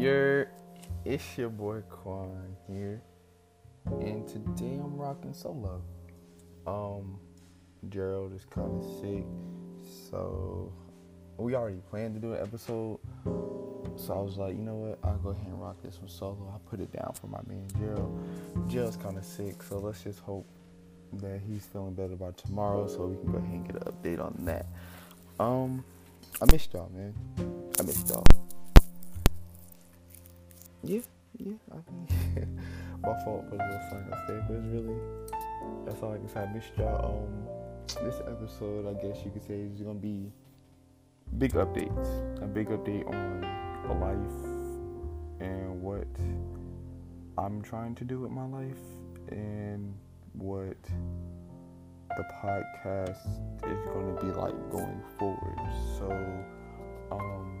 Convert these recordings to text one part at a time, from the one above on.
Your, it's your boy Quan here, and today I'm rocking solo. Um, Gerald is kind of sick, so we already planned to do an episode. So I was like, you know what? I'll go ahead and rock this one solo. I put it down for my man Gerald. Gerald's kind of sick, so let's just hope that he's feeling better by tomorrow, so we can go ahead and get an update on that. Um, I missed y'all, man. I missed y'all. Yeah, yeah. I mean, my fault for the little I said, but it's really that's all I can say. I missed y'all. Um, this episode, I guess you could say, is gonna be big updates. A big update on a life and what I'm trying to do with my life and what the podcast is going to be like going forward. So, um,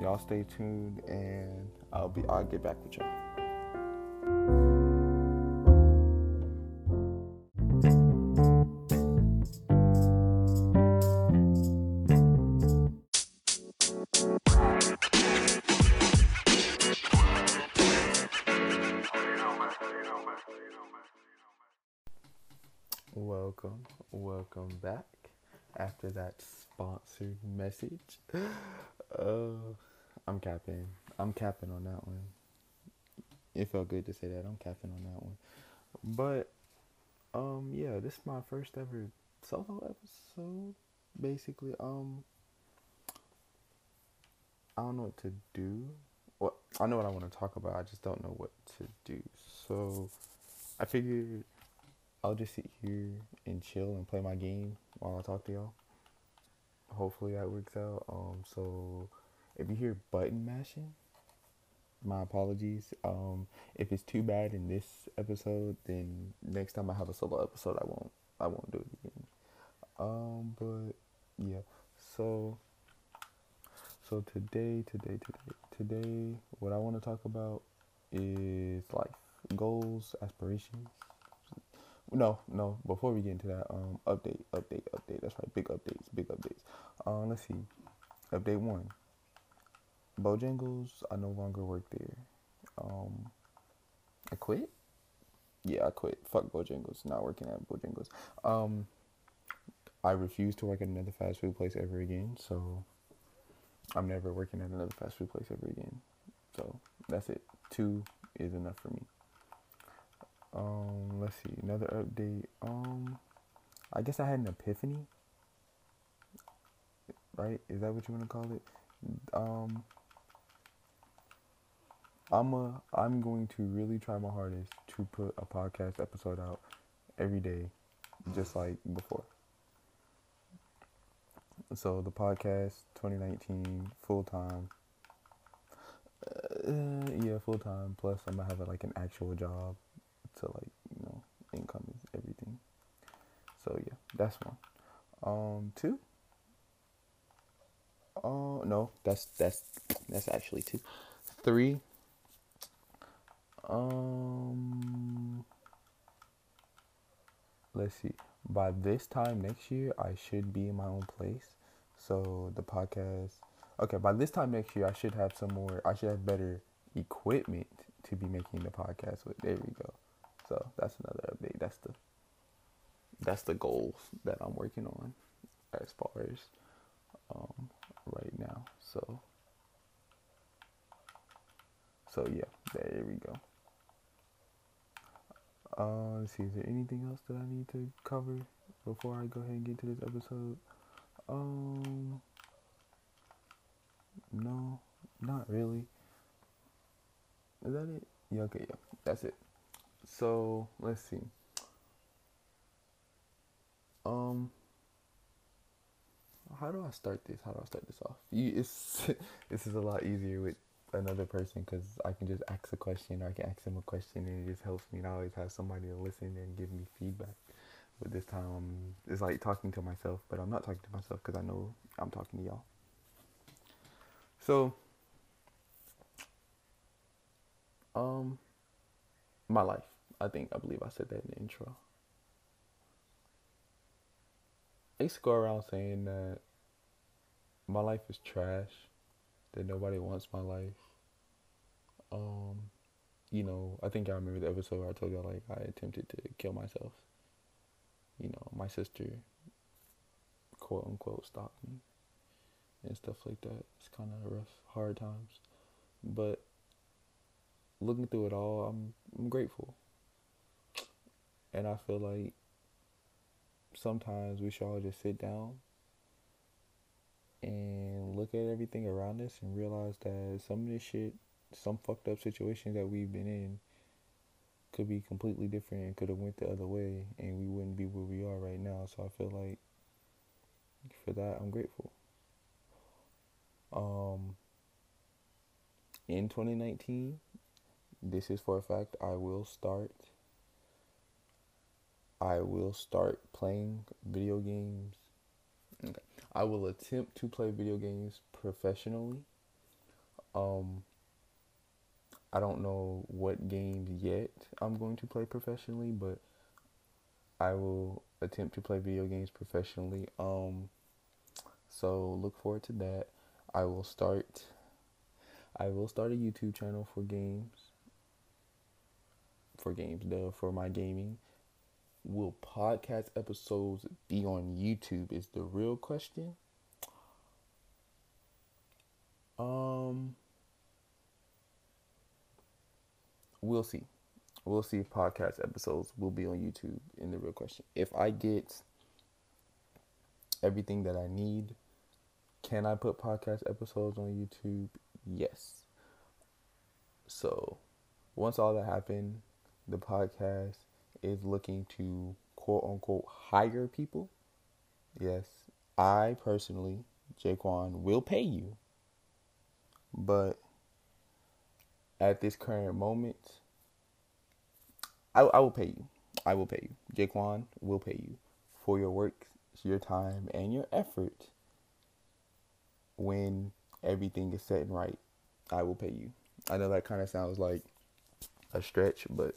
y'all stay tuned, and I'll be I'll get back with y'all. Welcome, welcome back after that sponsored message. Uh, I'm capping. I'm capping on that one. It felt good to say that. I'm capping on that one. But um yeah, this is my first ever solo episode. Basically, um I don't know what to do. Well, I know what I want to talk about. I just don't know what to do. So I figured I'll just sit here and chill and play my game while I talk to y'all. Hopefully that works out. Um, so if you hear button mashing, my apologies. Um, if it's too bad in this episode, then next time I have a solo episode, I won't. I won't do it again. Um, but yeah. So so today, today, today, today, what I want to talk about is life, goals, aspirations no, no. Before we get into that, um, update, update, update. That's right. Big updates, big updates. Um, let's see. Update one. Bojangles, I no longer work there. Um, I quit. Yeah, I quit. Fuck Bojangles. Not working at Bojangles. Um, I refuse to work at another fast food place ever again. So, I'm never working at another fast food place ever again. So that's it. Two is enough for me. Um, let's see, another update. Um, I guess I had an epiphany. Right? Is that what you want to call it? Um, I'm a, I'm going to really try my hardest to put a podcast episode out every day, just like before. So the podcast 2019 full time. Uh, yeah, full time. Plus, I'm gonna have a, like an actual job to like you know income is everything. So yeah, that's one. Um, two. Oh uh, no, that's that's that's actually two. Three. Um, let's see. By this time next year, I should be in my own place. So the podcast. Okay, by this time next year, I should have some more. I should have better equipment to be making the podcast with. There we go. So that's another update. That's the that's the goals that I'm working on as far as um, right now. So so yeah, there we go. Uh, let's see. Is there anything else that I need to cover before I go ahead and get to this episode? Um, no, not really. Is that it? Yeah. Okay. Yeah. That's it. So let's see. Um, how do I start this? How do I start this off? You, it's this is a lot easier with another person because I can just ask a question or I can ask them a question and it just helps me. And I always have somebody to listen and give me feedback. But this time, um, it's like talking to myself, but I'm not talking to myself because I know I'm talking to y'all. So, um, my life. I think I believe I said that in the intro. I used to go around saying that my life is trash, that nobody wants my life, Um, you know, I think I remember the episode where I told y'all like I attempted to kill myself. You know, my sister, quote unquote, stopped me and stuff like that. It's kind of rough, hard times, but looking through it all, I'm I'm grateful, and I feel like sometimes we should all just sit down and look at everything around us and realize that some of this shit, some fucked up situations that we've been in, could be completely different and could have went the other way, and we wouldn't be where we are right now. So I feel like for that, I'm grateful. Um, in 2019, this is for a fact. I will start. I will start playing video games. Okay. I will attempt to play video games professionally. Um, I don't know what games yet I'm going to play professionally, but I will attempt to play video games professionally. Um, so look forward to that. I will start. I will start a YouTube channel for games. For games, duh, for my gaming. Will podcast episodes be on YouTube? Is the real question. Um, we'll see. We'll see if podcast episodes will be on YouTube in the real question. If I get everything that I need, can I put podcast episodes on YouTube? Yes. So, once all that happened, the podcast is looking to quote unquote hire people. Yes, I personally, Jaquan, will pay you. But at this current moment, I, I will pay you. I will pay you. Jaquan will pay you for your work, your time, and your effort when everything is set and right. I will pay you. I know that kind of sounds like a stretch, but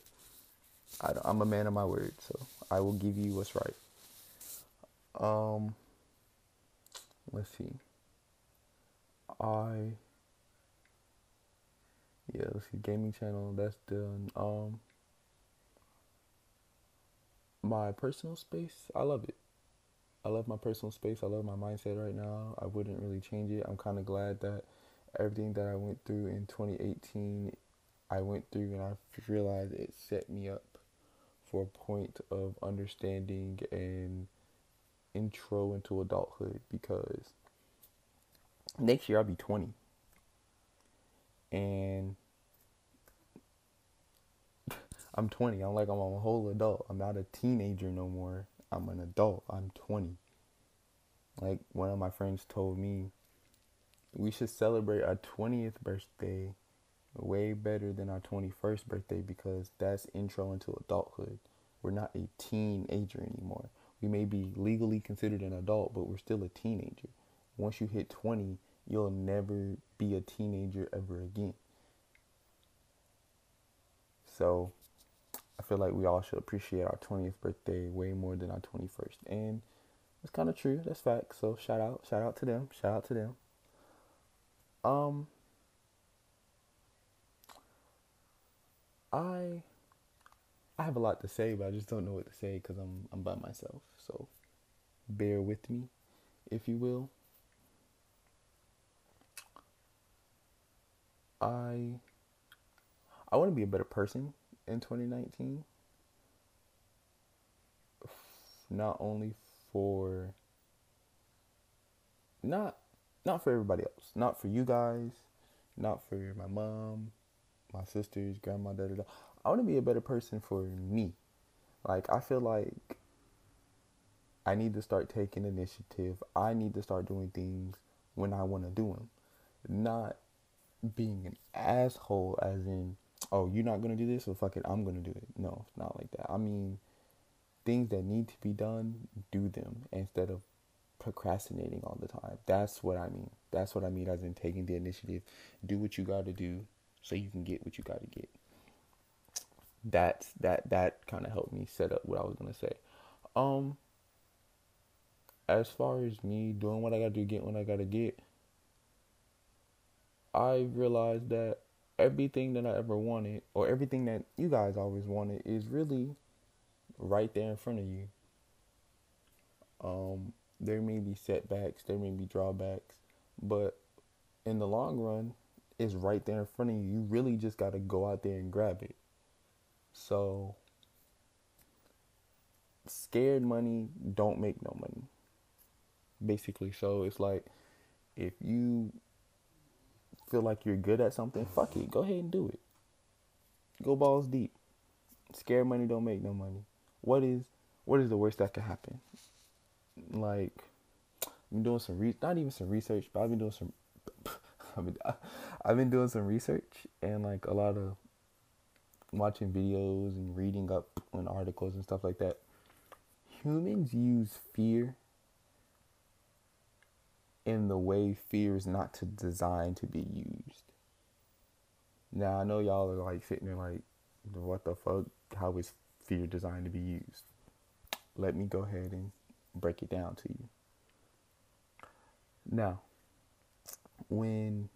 I am a man of my word, so I will give you what's right. Um, let's see. I yeah, let's see, gaming channel that's done. Um, my personal space, I love it. I love my personal space. I love my mindset right now. I wouldn't really change it. I'm kind of glad that everything that I went through in 2018, I went through and I realized it set me up for a point of understanding and intro into adulthood because next year I'll be 20. And I'm 20. I'm like I'm a whole adult. I'm not a teenager no more. I'm an adult. I'm 20. Like one of my friends told me we should celebrate our 20th birthday way better than our 21st birthday because that's intro into adulthood. We're not a teenager anymore. We may be legally considered an adult, but we're still a teenager. Once you hit 20, you'll never be a teenager ever again. So, I feel like we all should appreciate our 20th birthday way more than our 21st. And it's kind of true. That's fact. So, shout out, shout out to them. Shout out to them. Um, I I have a lot to say, but I just don't know what to say because I'm I'm by myself. So bear with me, if you will. I I want to be a better person in 2019. Not only for not not for everybody else. Not for you guys. Not for my mom, my sisters, grandma, da da da. I want to be a better person for me. Like, I feel like I need to start taking initiative. I need to start doing things when I want to do them. Not being an asshole, as in, oh, you're not going to do this? So fuck it, I'm going to do it. No, it's not like that. I mean, things that need to be done, do them instead of procrastinating all the time. That's what I mean. That's what I mean as in taking the initiative. Do what you got to do so you can get what you got to get. That's that that kind of helped me set up what I was to say. Um as far as me doing what I got to do, get what I got to get, I realized that everything that I ever wanted, or everything that you guys always wanted, is really right there in front of you. Um, there may be setbacks, there may be drawbacks, but in the long run, it's right there in front of you. You really just got to go out there and grab it. So, scared money don't make no money. Basically, so it's like if you feel like you're good at something, fuck it, go ahead and do it. Go balls deep. Scared money don't make no money. What is what is the worst that could happen? Like I'm doing some re- not even some research, but I've been doing some I've been I've been doing some research and like a lot of watching videos and reading up on articles and stuff like that. Humans use fear in the way fear is not to design to be used. Now I know y'all are like sitting there like, what the fuck? How is fear designed to be used? Let me go ahead and break it down to you. Now, when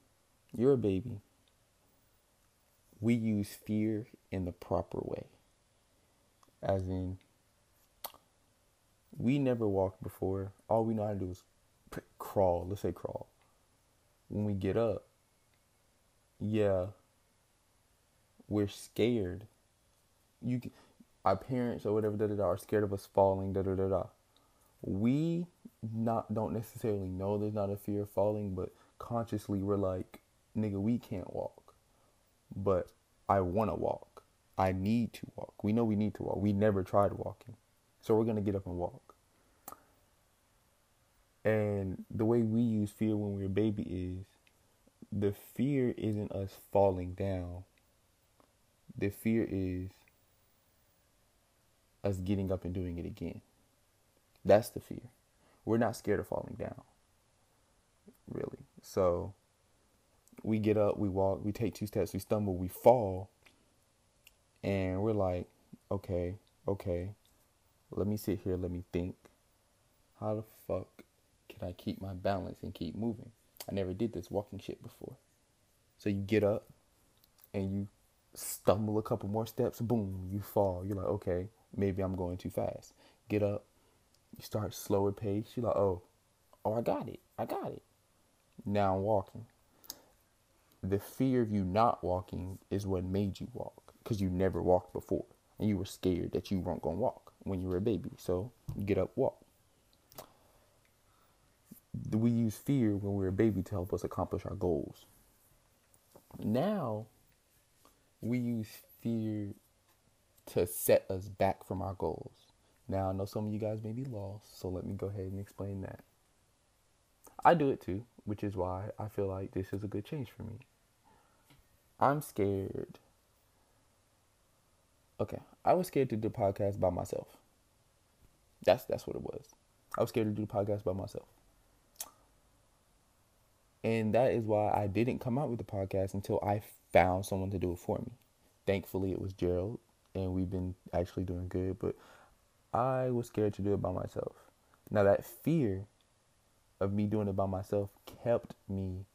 you're a baby, we use fear in the proper way. As in, we never walked before. All we know how to do is crawl. Let's say crawl. When we get up, yeah, we're scared. You, our parents or whatever, da da da, are scared of us falling. Da da da da. We not don't necessarily know there's not a fear of falling, but consciously we're like, nigga, we can't walk, but I want to walk. I need to walk. We know we need to walk. We never tried walking, so we're gonna get up and walk. And the way we use fear when we're a baby is the fear isn't us falling down. The fear is us getting up and doing it again. That's the fear. We're not scared of falling down. Really. So we get up, we walk, we take two steps, we stumble, we fall. And we're like, okay, okay, let me sit here, let me think. How the fuck can I keep my balance and keep moving? I never did this walking shit before. So you get up and you stumble a couple more steps, boom, you fall. You're like, okay, maybe I'm going too fast. Get up, you start slower pace. You're like, oh, oh, I got it. I got it. Now walking. The fear of you not walking is what made you walk because you never walked before and you were scared that you weren't going to walk when you were a baby. So you get up, walk we use fear when we're a baby to help us accomplish our goals. Now, we use fear to set us back from our goals. Now, I know some of you guys may be lost, so let me go ahead and explain that. I do it too, which is why I feel like this is a good change for me. I'm scared. Okay, I was scared to do the podcast by myself. That's that's what it was. I was scared to do the podcast by myself. And that is why I didn't come out with the podcast until I found someone to do it for me. Thankfully, it was Gerald, and we've been actually doing good, but I was scared to do it by myself. Now, that fear of me doing it by myself kept me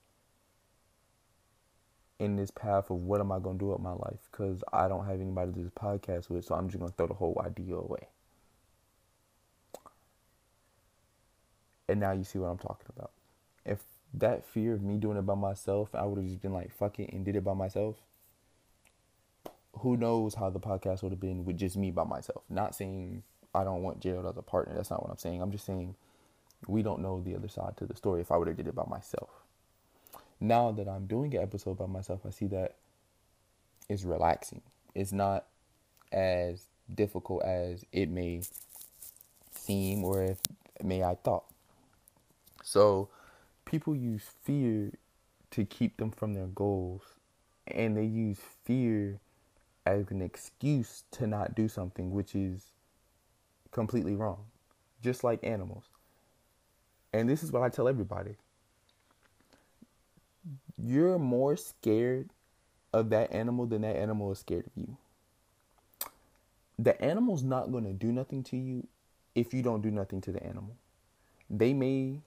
in this path of what am I going to do with my life because I don't have anybody to do this podcast with, so I'm just going to throw the whole idea away. And now you see what I'm talking about. If that fear of me doing it by myself, I would have just been like, fuck it, and did it by myself. Who knows how the podcast would have been with just me by myself? Not saying I don't want Gerald as a partner. That's not what I'm saying. I'm just saying we don't know the other side to the story if I would have did it by myself. Now that I'm doing an episode by myself, I see that it's relaxing. It's not as difficult as it may seem or if may I thought. So people use fear to keep them from their goals and they use fear as an excuse to not do something which is completely wrong just like animals and this is what i tell everybody you're more scared of that animal than that animal is scared of you the animal's not going to do nothing to you if you don't do nothing to the animal they may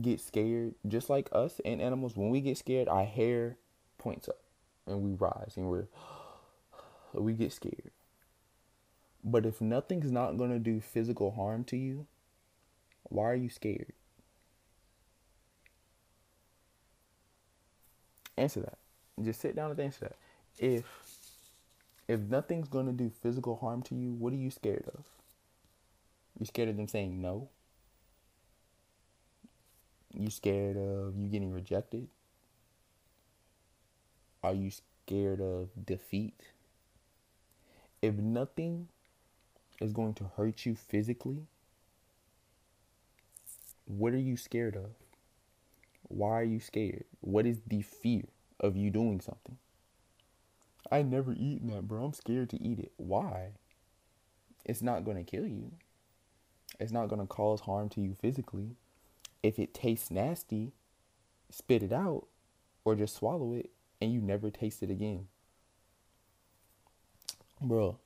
get scared, just like us and animals, when we get scared, our hair points up. and we rise and we're we get scared. But if nothing's not going to do physical harm to you, why are you scared? Answer that. Just sit down and answer that. If if nothing's to do physical harm to you, what are you scared of? You scared of them saying no? You scared of you getting rejected? Are you scared of defeat? If nothing is going to hurt you physically, what are you scared of? Why are you scared? What is the fear of you doing something? I never eaten that, bro. I'm scared to eat it. Why? It's not going to kill you. It's not going to cause harm to you physically. If it tastes nasty, spit it out or just swallow it and you never taste it again. Bro,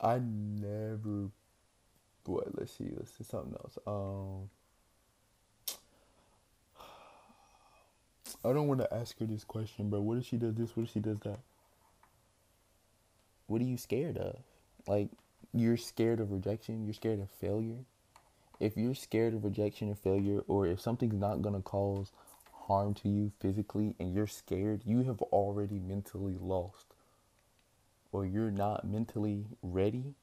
I never. What? Let's see. Let's see something else. Um, I don't want to ask her this question, bro. What if she does this? What if she does that? What are you scared of? Like, you're scared of rejection. You're scared of failure. If you're scared of rejection or failure, or if something's not gonna cause harm to you physically, and you're scared, you have already mentally lost or you're not mentally ready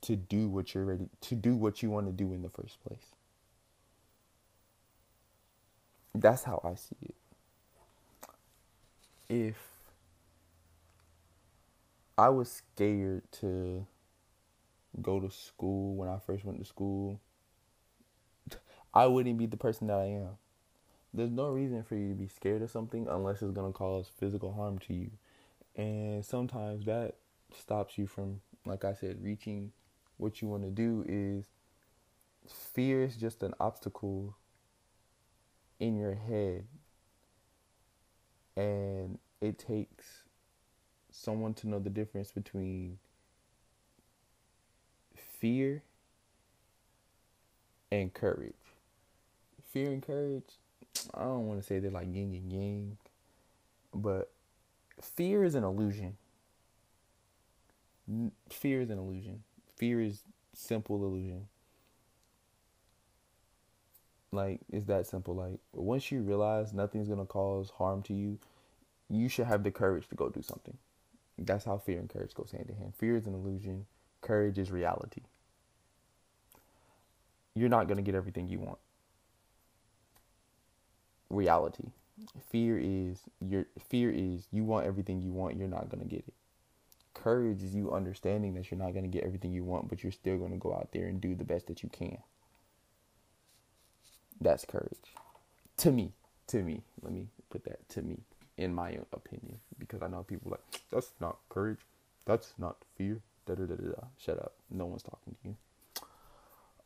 to do what you're ready to do what you want to do in the first place. That's how I see it. If I was scared to go to school when I first went to school, I wouldn't be the person that I am. There's no reason for you to be scared of something unless it's going to cause physical harm to you. And sometimes that stops you from, like I said, reaching what you want to do is fear is just an obstacle in your head. And it takes someone to know the difference between fear and courage. Fear and courage, I don't want to say they're like yin and yang, but fear is an illusion fear is an illusion. Fear is simple illusion. Like it's that simple. Like once you realize nothing's gonna cause harm to you, you should have the courage to go do something. That's how fear and courage goes hand in hand. Fear is an illusion. Courage is reality. You're not gonna get everything you want. Reality. Fear is your fear is you want everything you want. You're not gonna get it courage is you understanding that you're not going to get everything you want, but you're still going to go out there and do the best that you can. That's courage. To me, to me. Let me put that to me, in my opinion, because I know people like, that's not courage. That's not fear. Da da da da. Shut up. No one's talking to you.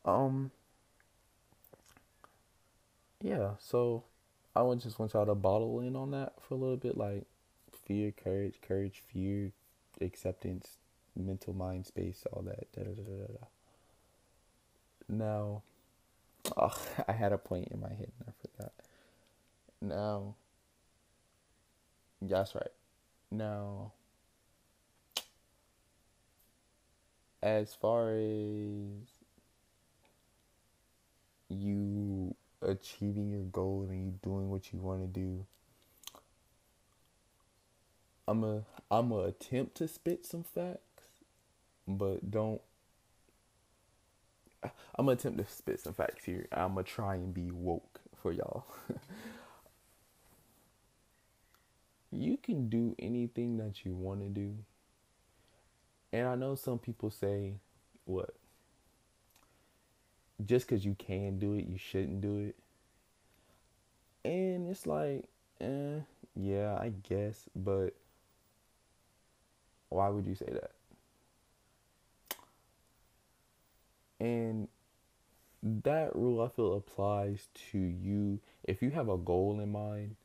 Um. Yeah. So, I would just want y'all to bottle in on that for a little bit, like fear, courage, courage, fear, acceptance, mental mind space, all that. Da, da, da, da, da. Now, oh, I had a point in my head and I forgot. Now, that's right. Now, as far as you achieving your goal and you doing what you want to do I'm a I'm a attempt to spit some facts, but don't. I'm gonna attempt to spit some facts here. I'm gonna try and be woke for y'all. you can do anything that you want to do, and I know some people say, "What? Just because you can do it, you shouldn't do it." And it's like, eh, yeah, I guess, but why would you say that? And that rule I feel applies to you if you have a goal in mind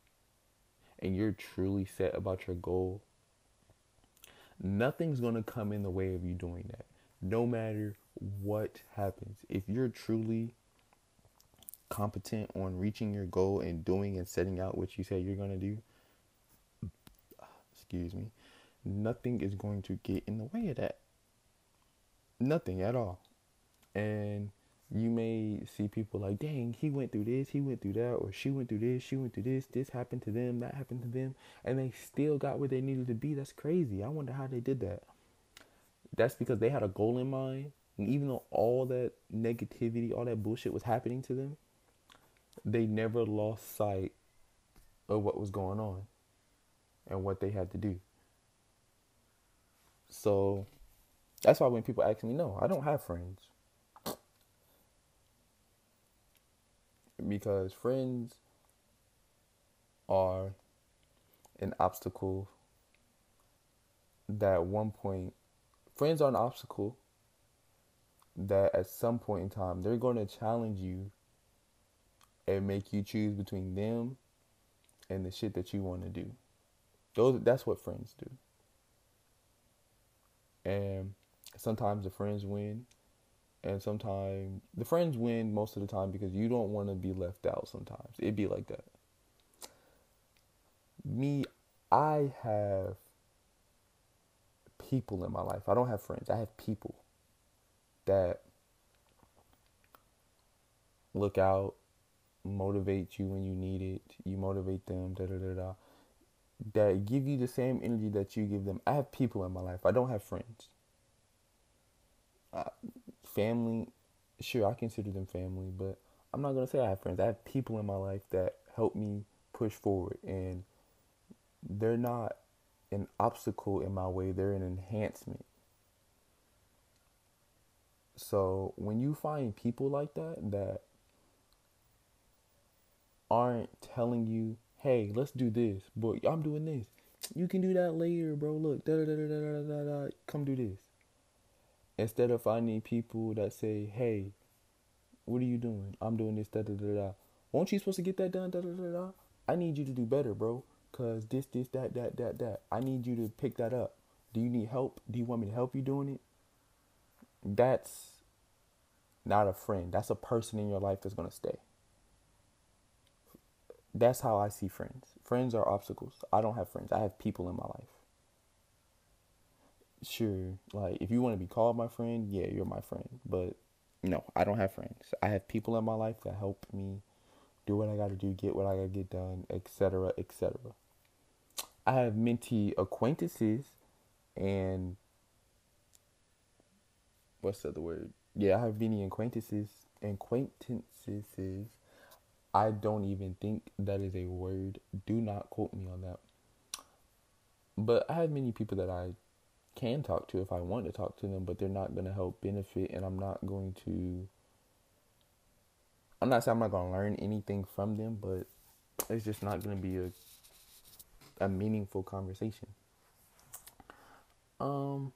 and you're truly set about your goal. Nothing's going to come in the way of you doing that. No matter what happens. If you're truly competent on reaching your goal and doing and setting out what you say you're going to do, excuse me, nothing is going to get in the way of that. Nothing at all. And you may see people like, dang, he went through this, he went through that, or she went through this, she went through this, this happened to them, that happened to them, and they still got where they needed to be. That's crazy. I wonder how they did that. That's because they had a goal in mind. And even though all that negativity, all that bullshit was happening to them, they never lost sight of what was going on and what they had to do. So that's why when people ask me, no, I don't have friends. Because friends are an obstacle that at one point friends are an obstacle that at some point in time they're going to challenge you and make you choose between them and the shit that you want to do. Those that's what friends do. And sometimes the friends win and sometimes the friends win most of the time because you don't want to be left out sometimes. It'd be like that. Me i have people in my life. I don't have friends. I have people that look out motivate you when you need it. You motivate them da da da da. That give you the same energy that you give them. I have people in my life. I don't have friends family, sure, I consider them family, but I'm not gonna say I have friends. I have people in my life that help me push forward, and they're not an obstacle in my way. They're an enhancement. So when you find people like that that aren't telling you, "Hey, let's do this," but I'm doing this. You can do that later, bro. Look, da da da da da da da. Come do this instead of finding people that say, "Hey, what are you doing? I'm doing this." Da da da da. Won't you supposed to get that done? Da da da da. I need you to do better, bro. Cause this, this, that, that, that, that. I need you to pick that up. Do you need help? Do you want me to help you doing it? That's not a friend. That's a person in your life that's gonna stay. That's how I see friends. Friends are obstacles. I don't have friends. I have people in my life sure, like if you want to be called my friend, yeah, you're my friend. But no, I don't have friends. I have people in my life that help me do what I got to do, get what I got to get done, etc., etc. I have mentee acquaintances and what's the other word? Yeah, I have many acquaintances. Acquaintances. I don't even think that is a word. Do not quote me on that. But I have many people that I can talk to if I want to talk to them, but they're not going to help benefit, and I'm not going to. I'm not saying I'm not going to learn anything from them, but it's just not going to be a a meaningful conversation. Um,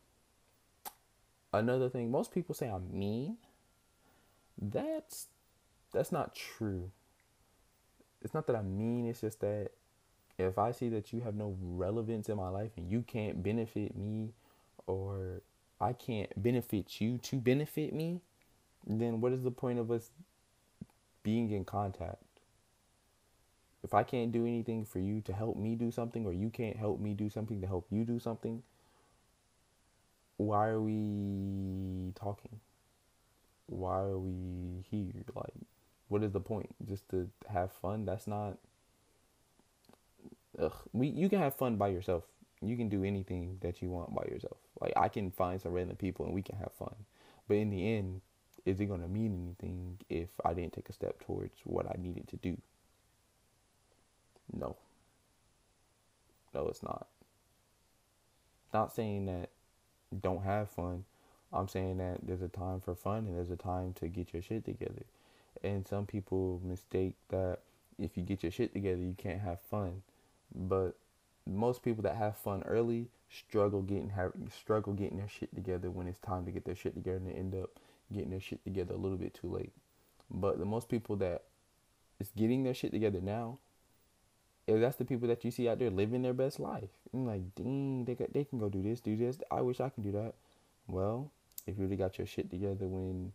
another thing, most people say I'm mean. That's that's not true. It's not that I'm mean. It's just that if I see that you have no relevance in my life and you can't benefit me or I can't benefit you to benefit me, then what is the point of us being in contact? If I can't do anything for you to help me do something, or you can't help me do something to help you do something, why are we talking? Why are we here? Like, what is the point? Just to have fun? That's not. Ugh. We you can have fun by yourself you can do anything that you want by yourself. Like I can find some random people and we can have fun. But in the end, is it going to mean anything if I didn't take a step towards what I needed to do? No. No, it's not. Not saying that don't have fun. I'm saying that there's a time for fun and there's a time to get your shit together. And some people mistake that if you get your shit together, you can't have fun. But most people that have fun early struggle getting have, struggle getting their shit together when it's time to get their shit together and they end up getting their shit together a little bit too late. But the most people that is getting their shit together now, if that's the people that you see out there living their best life. And like, dang, they got, they can go do this, do this. I wish I can do that. Well, if you really got your shit together when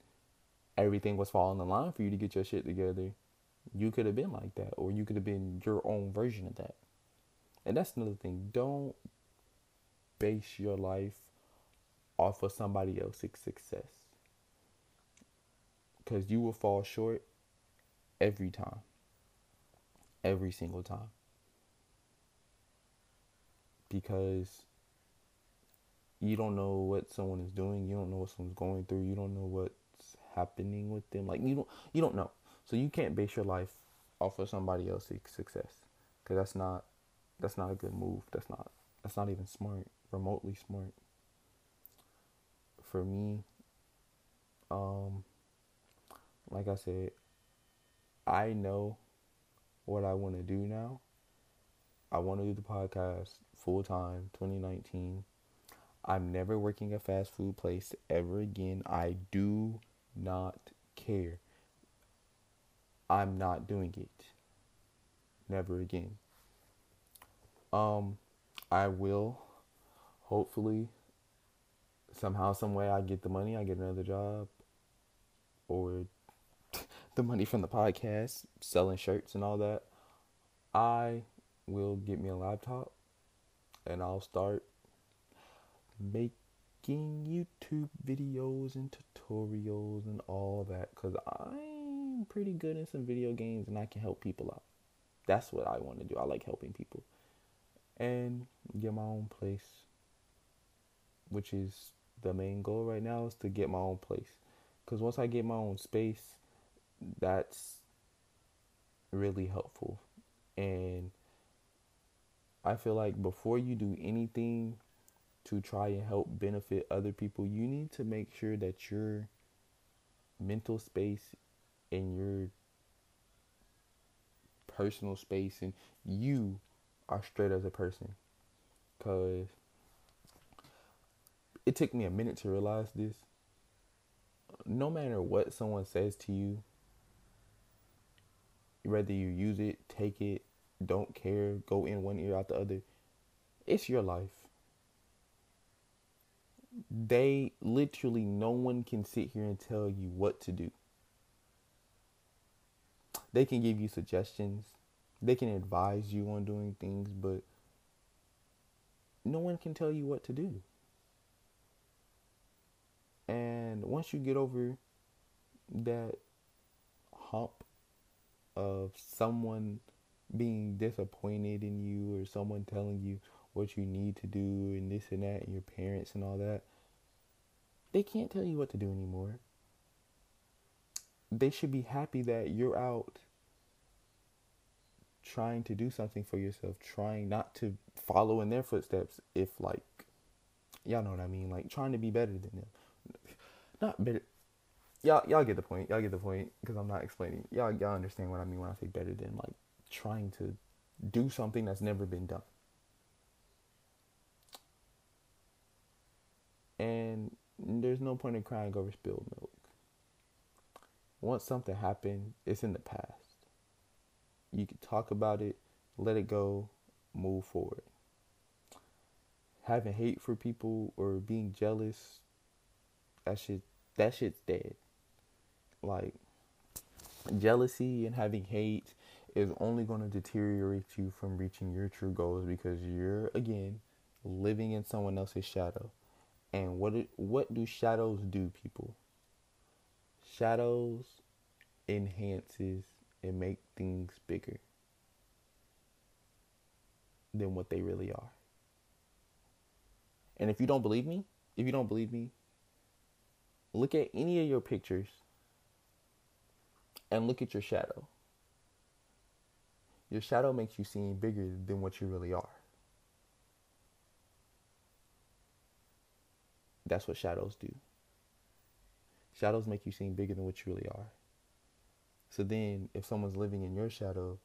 everything was falling in line for you to get your shit together, you could have been like that, or you could have been your own version of that. And that's another thing. Don't base your life off of somebody else's success. Because you will fall short every time. Every single time. Because you don't know what someone is doing, you don't know what someone's going through, you don't know what's happening with them. Like you don't you don't know. So you can't base your life off of somebody else's success. Cuz that's not that's not a good move. That's not that's not even smart, remotely smart. For me, um, like I said, I know what I want to do now. I want to do the podcast full time, 2019. I'm never working a fast food place ever again. I do not care. I'm not doing it. Never again. Um, I will hopefully somehow, some way, I get the money, I get another job, or the money from the podcast, selling shirts and all that. I will get me a laptop, and I'll start making YouTube videos and tutorials and all that, cause I'm pretty good in some video games and I can help people out. That's what I want to do. I like helping people and get my own place, which is the main goal right now is to get my own place. Because once I get my own space, that's really helpful. And I feel like before you do anything to try and help benefit other people, you need to make sure that your mental space and your personal space and you are straight as a person. Cause it took me a minute to realize this. No matter what someone says to you, whether you use it, take it, don't care, go in one ear out the other, it's your life. They literally, no one can sit here and tell you what to do. They can give you suggestions, they can advise you on doing things, but no one can tell you what to do. And once you get over that hump of someone being disappointed in you or someone telling you what you need to do and this and that and your parents and all that, they can't tell you what to do anymore. They should be happy that you're out trying to do something for yourself, trying not to follow in their footsteps if like y'all know what I mean, like trying to be better than them. Not better y'all y'all get the point. Y'all get the point because I'm not explaining. Y'all y'all understand what I mean when I say better than like trying to do something that's never been done. And there's no point in crying over spilled milk. Once something happened, it's in the past. You can talk about it, let it go, move forward. Having hate for people or being jealous, that shit that shit's dead. Like jealousy and having hate is only going to deteriorate you from reaching your true goals because you're again living in someone else's shadow. And what what do shadows do, people? Shadows enhances and make things bigger than what they really are. And if you don't believe me, if you don't believe me, look at any of your pictures and look at your shadow. Your shadow makes you seem bigger than what you really are. That's what shadows do. Shadows make you seem bigger than what you really are. So then, if someone's living in your shadow,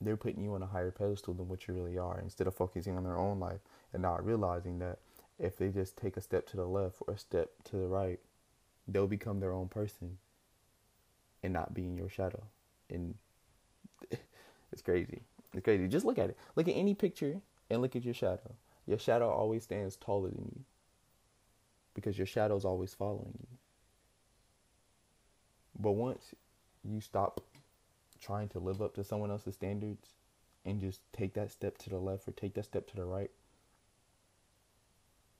they're putting you on a higher pedestal than what you really are instead of focusing on their own life and not realizing that if they just take a step to the left or a step to the right, they'll become their own person and not be in your shadow. And it's crazy. It's crazy. Just look at it. Look at any picture and look at your shadow. Your shadow always stands taller than you because your shadow's always following you. But once you stop trying to live up to someone else's standards and just take that step to the left or take that step to the right,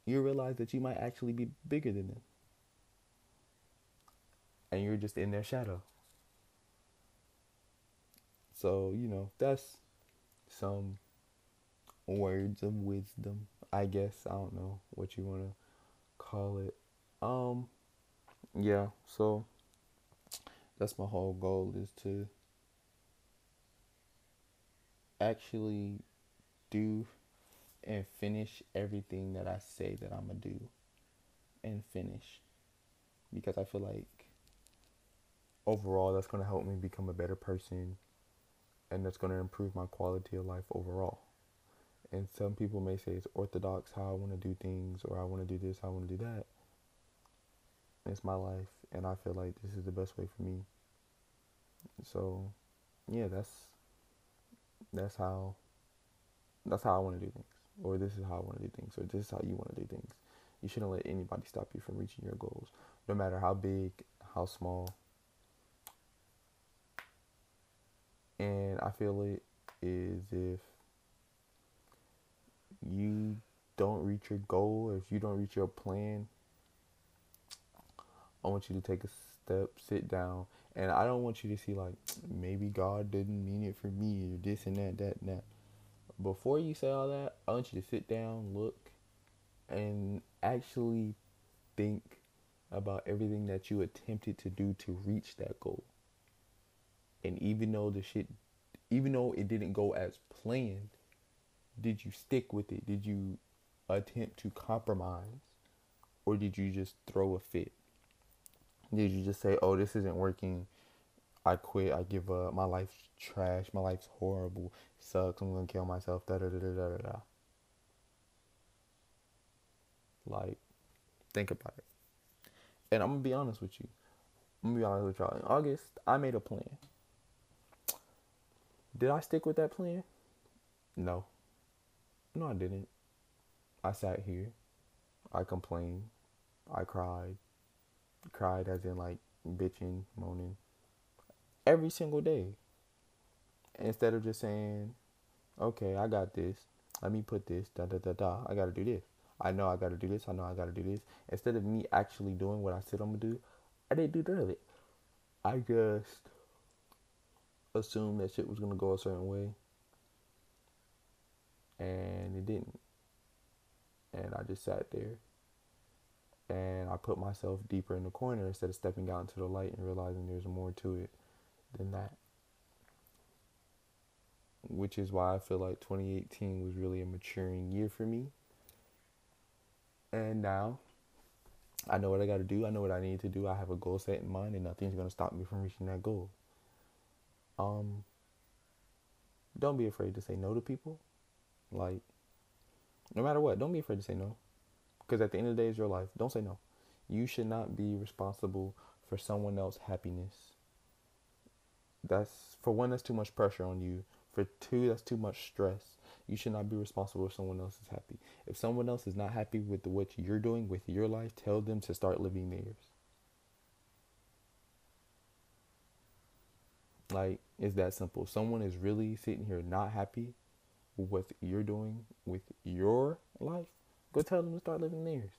you realize that you might actually be bigger than them. And you're just in their shadow. So, you know, that's some words of wisdom, I guess. I don't know what you want to call it. Um yeah, so that's my whole goal is to actually do and finish everything that I say that I'm going to do and finish because I feel like overall that's going to help me become a better person and that's going to improve my quality of life overall. And some people may say it's orthodox how I want to do things or I want to do this, I want to do that. It's my life and I feel like this is the best way for me. So, yeah, that's that's how that's how I want to do things, or this is how I want to do things, or this is how you want to do things. You shouldn't let anybody stop you from reaching your goals, no matter how big, how small. And I feel it is if you don't reach your goal, if you don't reach your plan, I want you to take a step, sit down, and I don't want you to see like maybe God didn't mean it for me or this and that, that and that. Before you say all that, I want you to sit down, look, and actually think about everything that you attempted to do to reach that goal. And even though the shit even though it didn't go as planned, did you stick with it? Did you attempt to compromise? Or did you just throw a fit? Did you just say, "Oh, this isn't working. I quit. I give up. My life's trash. My life's horrible. Sucks. I'm gonna kill myself." Da da da da da da. Like, think about it. And I'm gonna be honest with you. I'm gonna be honest with y'all. In August, I made a plan. Did I stick with that plan? No. No, I didn't. I sat here. I complained. I cried cried as in like bitching, moaning every single day. Instead of just saying, okay, I got this. Let me put this, da da da da. I gotta do this. I know I gotta do this. I know I gotta do this. Instead of me actually doing what I said I'm gonna do, I didn't do none of it. I just assumed that shit was gonna go a certain way. And it didn't. And I just sat there and I put myself deeper in the corner instead of stepping out into the light and realizing there's more to it than that. Which is why I feel like 2018 was really a maturing year for me. And now I know what I got to do. I know what I need to do. I have a goal set in mind, and nothing's going to stop me from reaching that goal. Um, don't be afraid to say no to people. Like, no matter what, don't be afraid to say no. Because at the end of the day, it's your life. Don't say no. You should not be responsible for someone else's happiness. That's for one, that's too much pressure on you. For two, that's too much stress. You should not be responsible if someone else is happy. If someone else is not happy with what you're doing with your life, tell them to start living theirs. Like, it's that simple. Someone is really sitting here not happy with what you're doing with your life, Go tell them to start living theirs.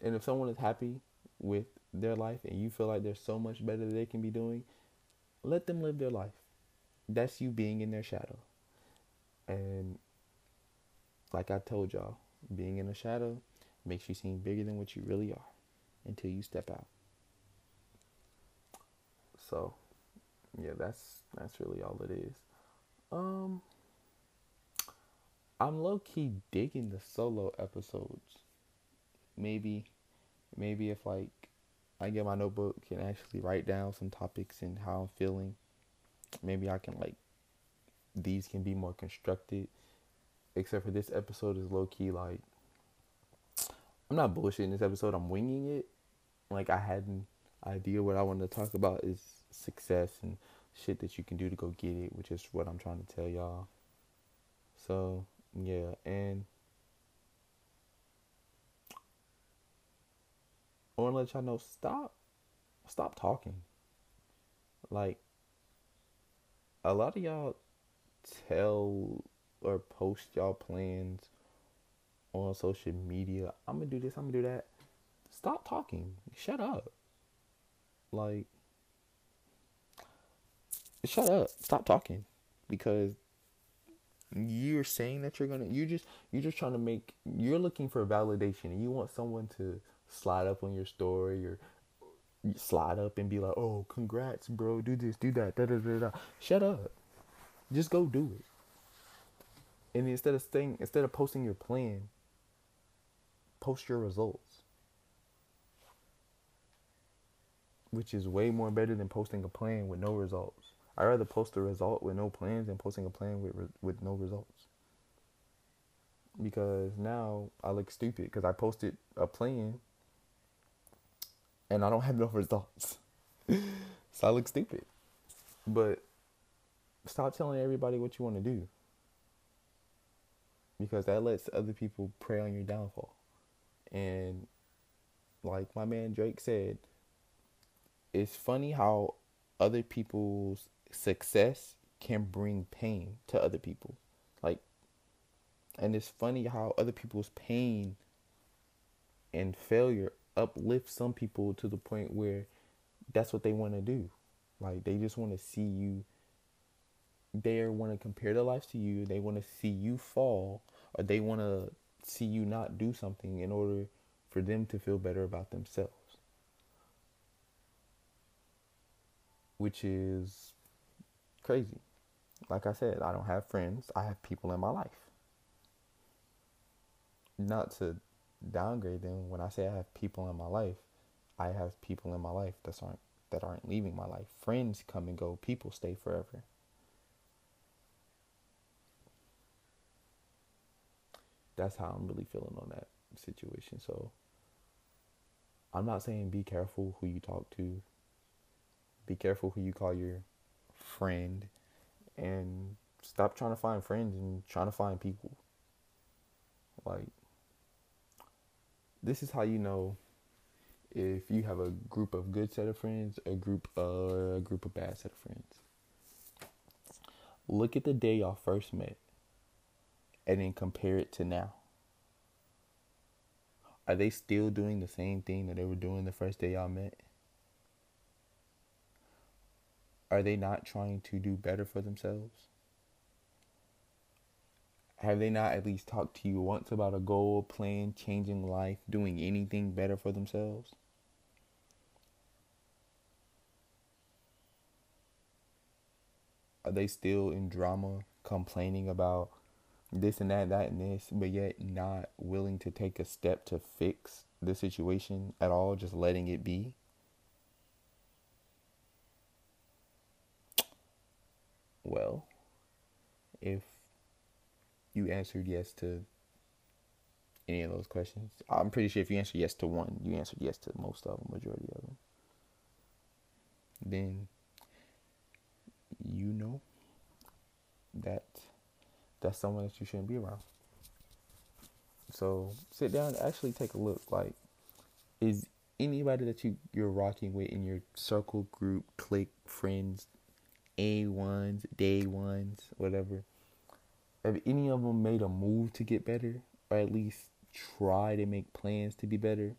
And if someone is happy with their life and you feel like there's so much better that they can be doing, let them live their life. That's you being in their shadow. And like I told y'all, being in a shadow makes you seem bigger than what you really are until you step out. So, yeah, that's that's really all it is. Um I'm low key digging the solo episodes. Maybe, maybe if like I get my notebook and actually write down some topics and how I'm feeling, maybe I can like these can be more constructed. Except for this episode is low key like I'm not bullshitting this episode. I'm winging it. Like I had an idea what I wanted to talk about is success and shit that you can do to go get it, which is what I'm trying to tell y'all. So yeah, and I want to let y'all know stop, stop talking. Like, a lot of y'all tell or post y'all plans on social media. I'm gonna do this. I'm gonna do that. Stop talking. Shut up. Like, shut up. Stop talking, because you're saying that you're gonna. You just you're just trying to make. You're looking for validation, and you want someone to slide up on your story or slide up and be like, "Oh, congrats, bro. Do this, do that." Da da da da. Shut up. Just go do it. And instead of staying, instead of posting your plan, post your results, which is way more better than posting a plan with no results. I rather post a result with no plans than posting a plan with with no results. Because now I look stupid because I posted a plan and I don't have no results. so I look stupid. But stop telling everybody what you want to do. Because that lets other people prey on your downfall. And like my man Drake said, it's funny how other people's success can bring pain to other people. Like and it's funny how other people's pain and failure uplift some people to the point where that's what they want to do. Like they just want to see you. They want to compare their lives to you. They want to see you fall, or they want to see you not do something in order for them to feel better about themselves. Which is crazy. Like I said, I don't have friends. I have people in my life. Not to downgrade them. When I say I have people in my life, I have people in my life that aren't that aren't leaving my life. Friends come and go. People stay forever. That's how I'm really feeling on that situation. So I'm not saying be careful who you talk to. Be careful who you call your friend and stop trying to find friends and trying to find people. Like this is how you know if you have a group of good set of friends, a group uh, a group of bad set of friends. Look at the day y'all first met and then compare it to now. Are they still doing the same thing that they were doing the first day y'all met? Are they not trying to do better for themselves? Have they not at least talked to you once about a goal, plan, changing life, doing anything better for themselves? Are they still in drama, complaining about this and that, that and this, but yet not willing to take a step to fix the situation at all, just letting it be? Well, if you answered yes to any of those questions. I'm pretty sure if you answered yes to one, you answered yes to most of them, majority of them. Then you know that that's someone that you shouldn't be around. So sit down and actually take a look. Like, is anybody that you you're rocking with in your circle, group, clique, friends, A ones, day ones, whatever? have any of them made a move to get better or at least try to make plans to be better?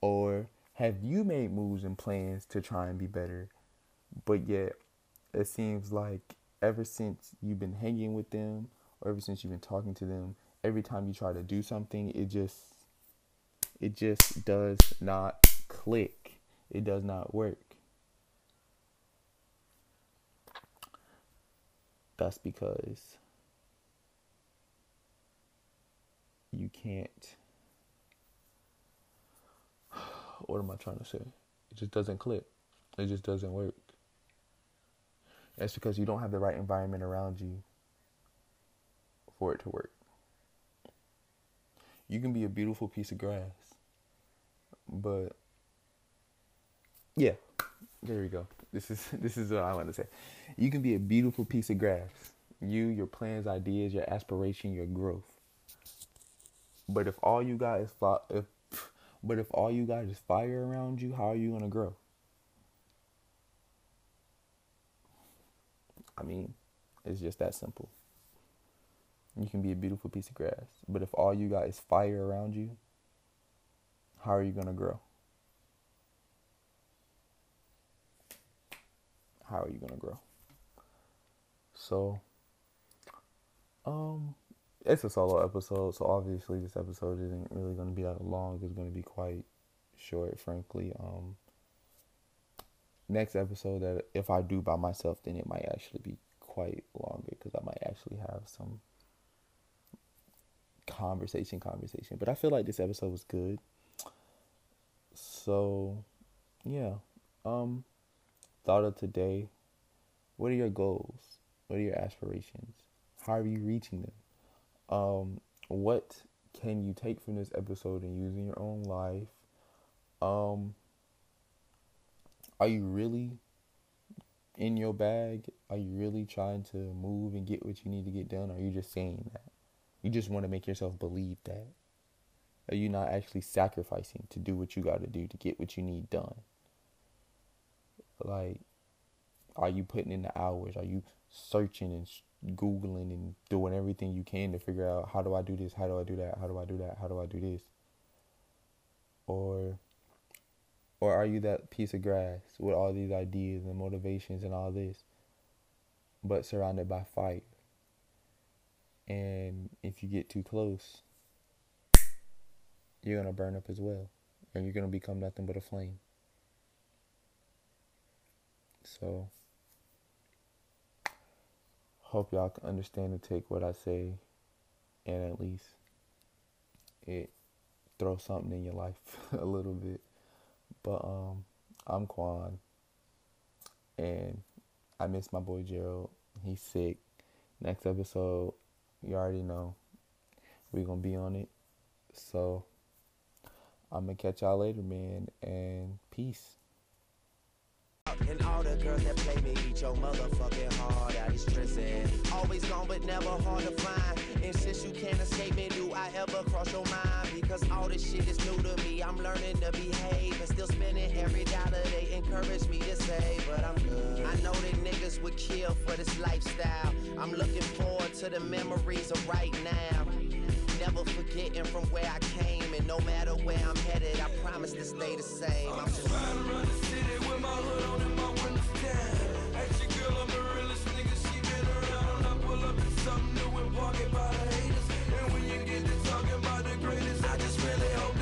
Or have you made moves and plans to try and be better, but yet it seems like ever since you've been hanging with them or ever since you've been talking to them, every time you try to do something, it just it just does not click. It does not work. That's because you can't. What am I trying to say? It just doesn't click. It just doesn't work. That's because you don't have the right environment around you for it to work. You can be a beautiful piece of grass, but yeah, there we go. This is this is what I want to say. You can be a beautiful piece of grass. You, your plans, ideas, your aspiration, your growth. But if all you got is fi- if but if all you got is fire around you, how are you gonna grow? I mean, it's just that simple. you can be a beautiful piece of grass. But if all you got is fire around you, how are you to grow? How are you going to grow? So, um, it's a solo episode, so obviously this episode isn't really going to be that long. It's going to be quite short, frankly. Um, next episode that if I do by myself, then it might actually be quite longer because I might actually have some conversation, conversation. But I feel like this episode was good. So, yeah. Um, thought of today. What are your goals? What are your aspirations? How are you reaching them? Um, what can you take from this episode and use in your own life? Um, are you really in your bag? Are you really trying to move and get what you need to get done? Are you just saying that? You just want to make yourself believe that. Are you not actually sacrificing to do what you got to do to get what you need done? Like, are you putting in the hours? Are you searching and Googling and doing everything you can to figure out how do I do this? How do I do that? How do I do that? How do I do this? Or or are you that piece of grass with all these ideas and motivations and all this, but surrounded by fire? And if you get too close, you're to burn up as well. And you're to become nothing but a flame. So, hope y'all can understand and take what I say and at least it throw something in your life a little bit. But um, I'm Quan, and I miss my boy Gerald. He's sick. Next episode, you already know we're gonna be on it. So I'm gonna catch y'all later, man, and peace. And all the girls that play me eat your motherfucking heart out is stressing. Always gone but never hard to find. And since you can't escape me, do I ever cross your mind? Because all this shit is new to me. I'm learning to behave and still spending every dollar they encourage me to save. But I'm good. I know that niggas would kill for this lifestyle. I'm looking forward to the memories of right now. Never forgetting from where I came, and no matter where I'm headed, I promise to stay the same. I'm, I'm just trying to run the city with my hood on and my windows down. At your girl, I'm the realest nigga she been around. I pull up in something new and park it by the haters. And when you get to talking about the greatest, I just really hope.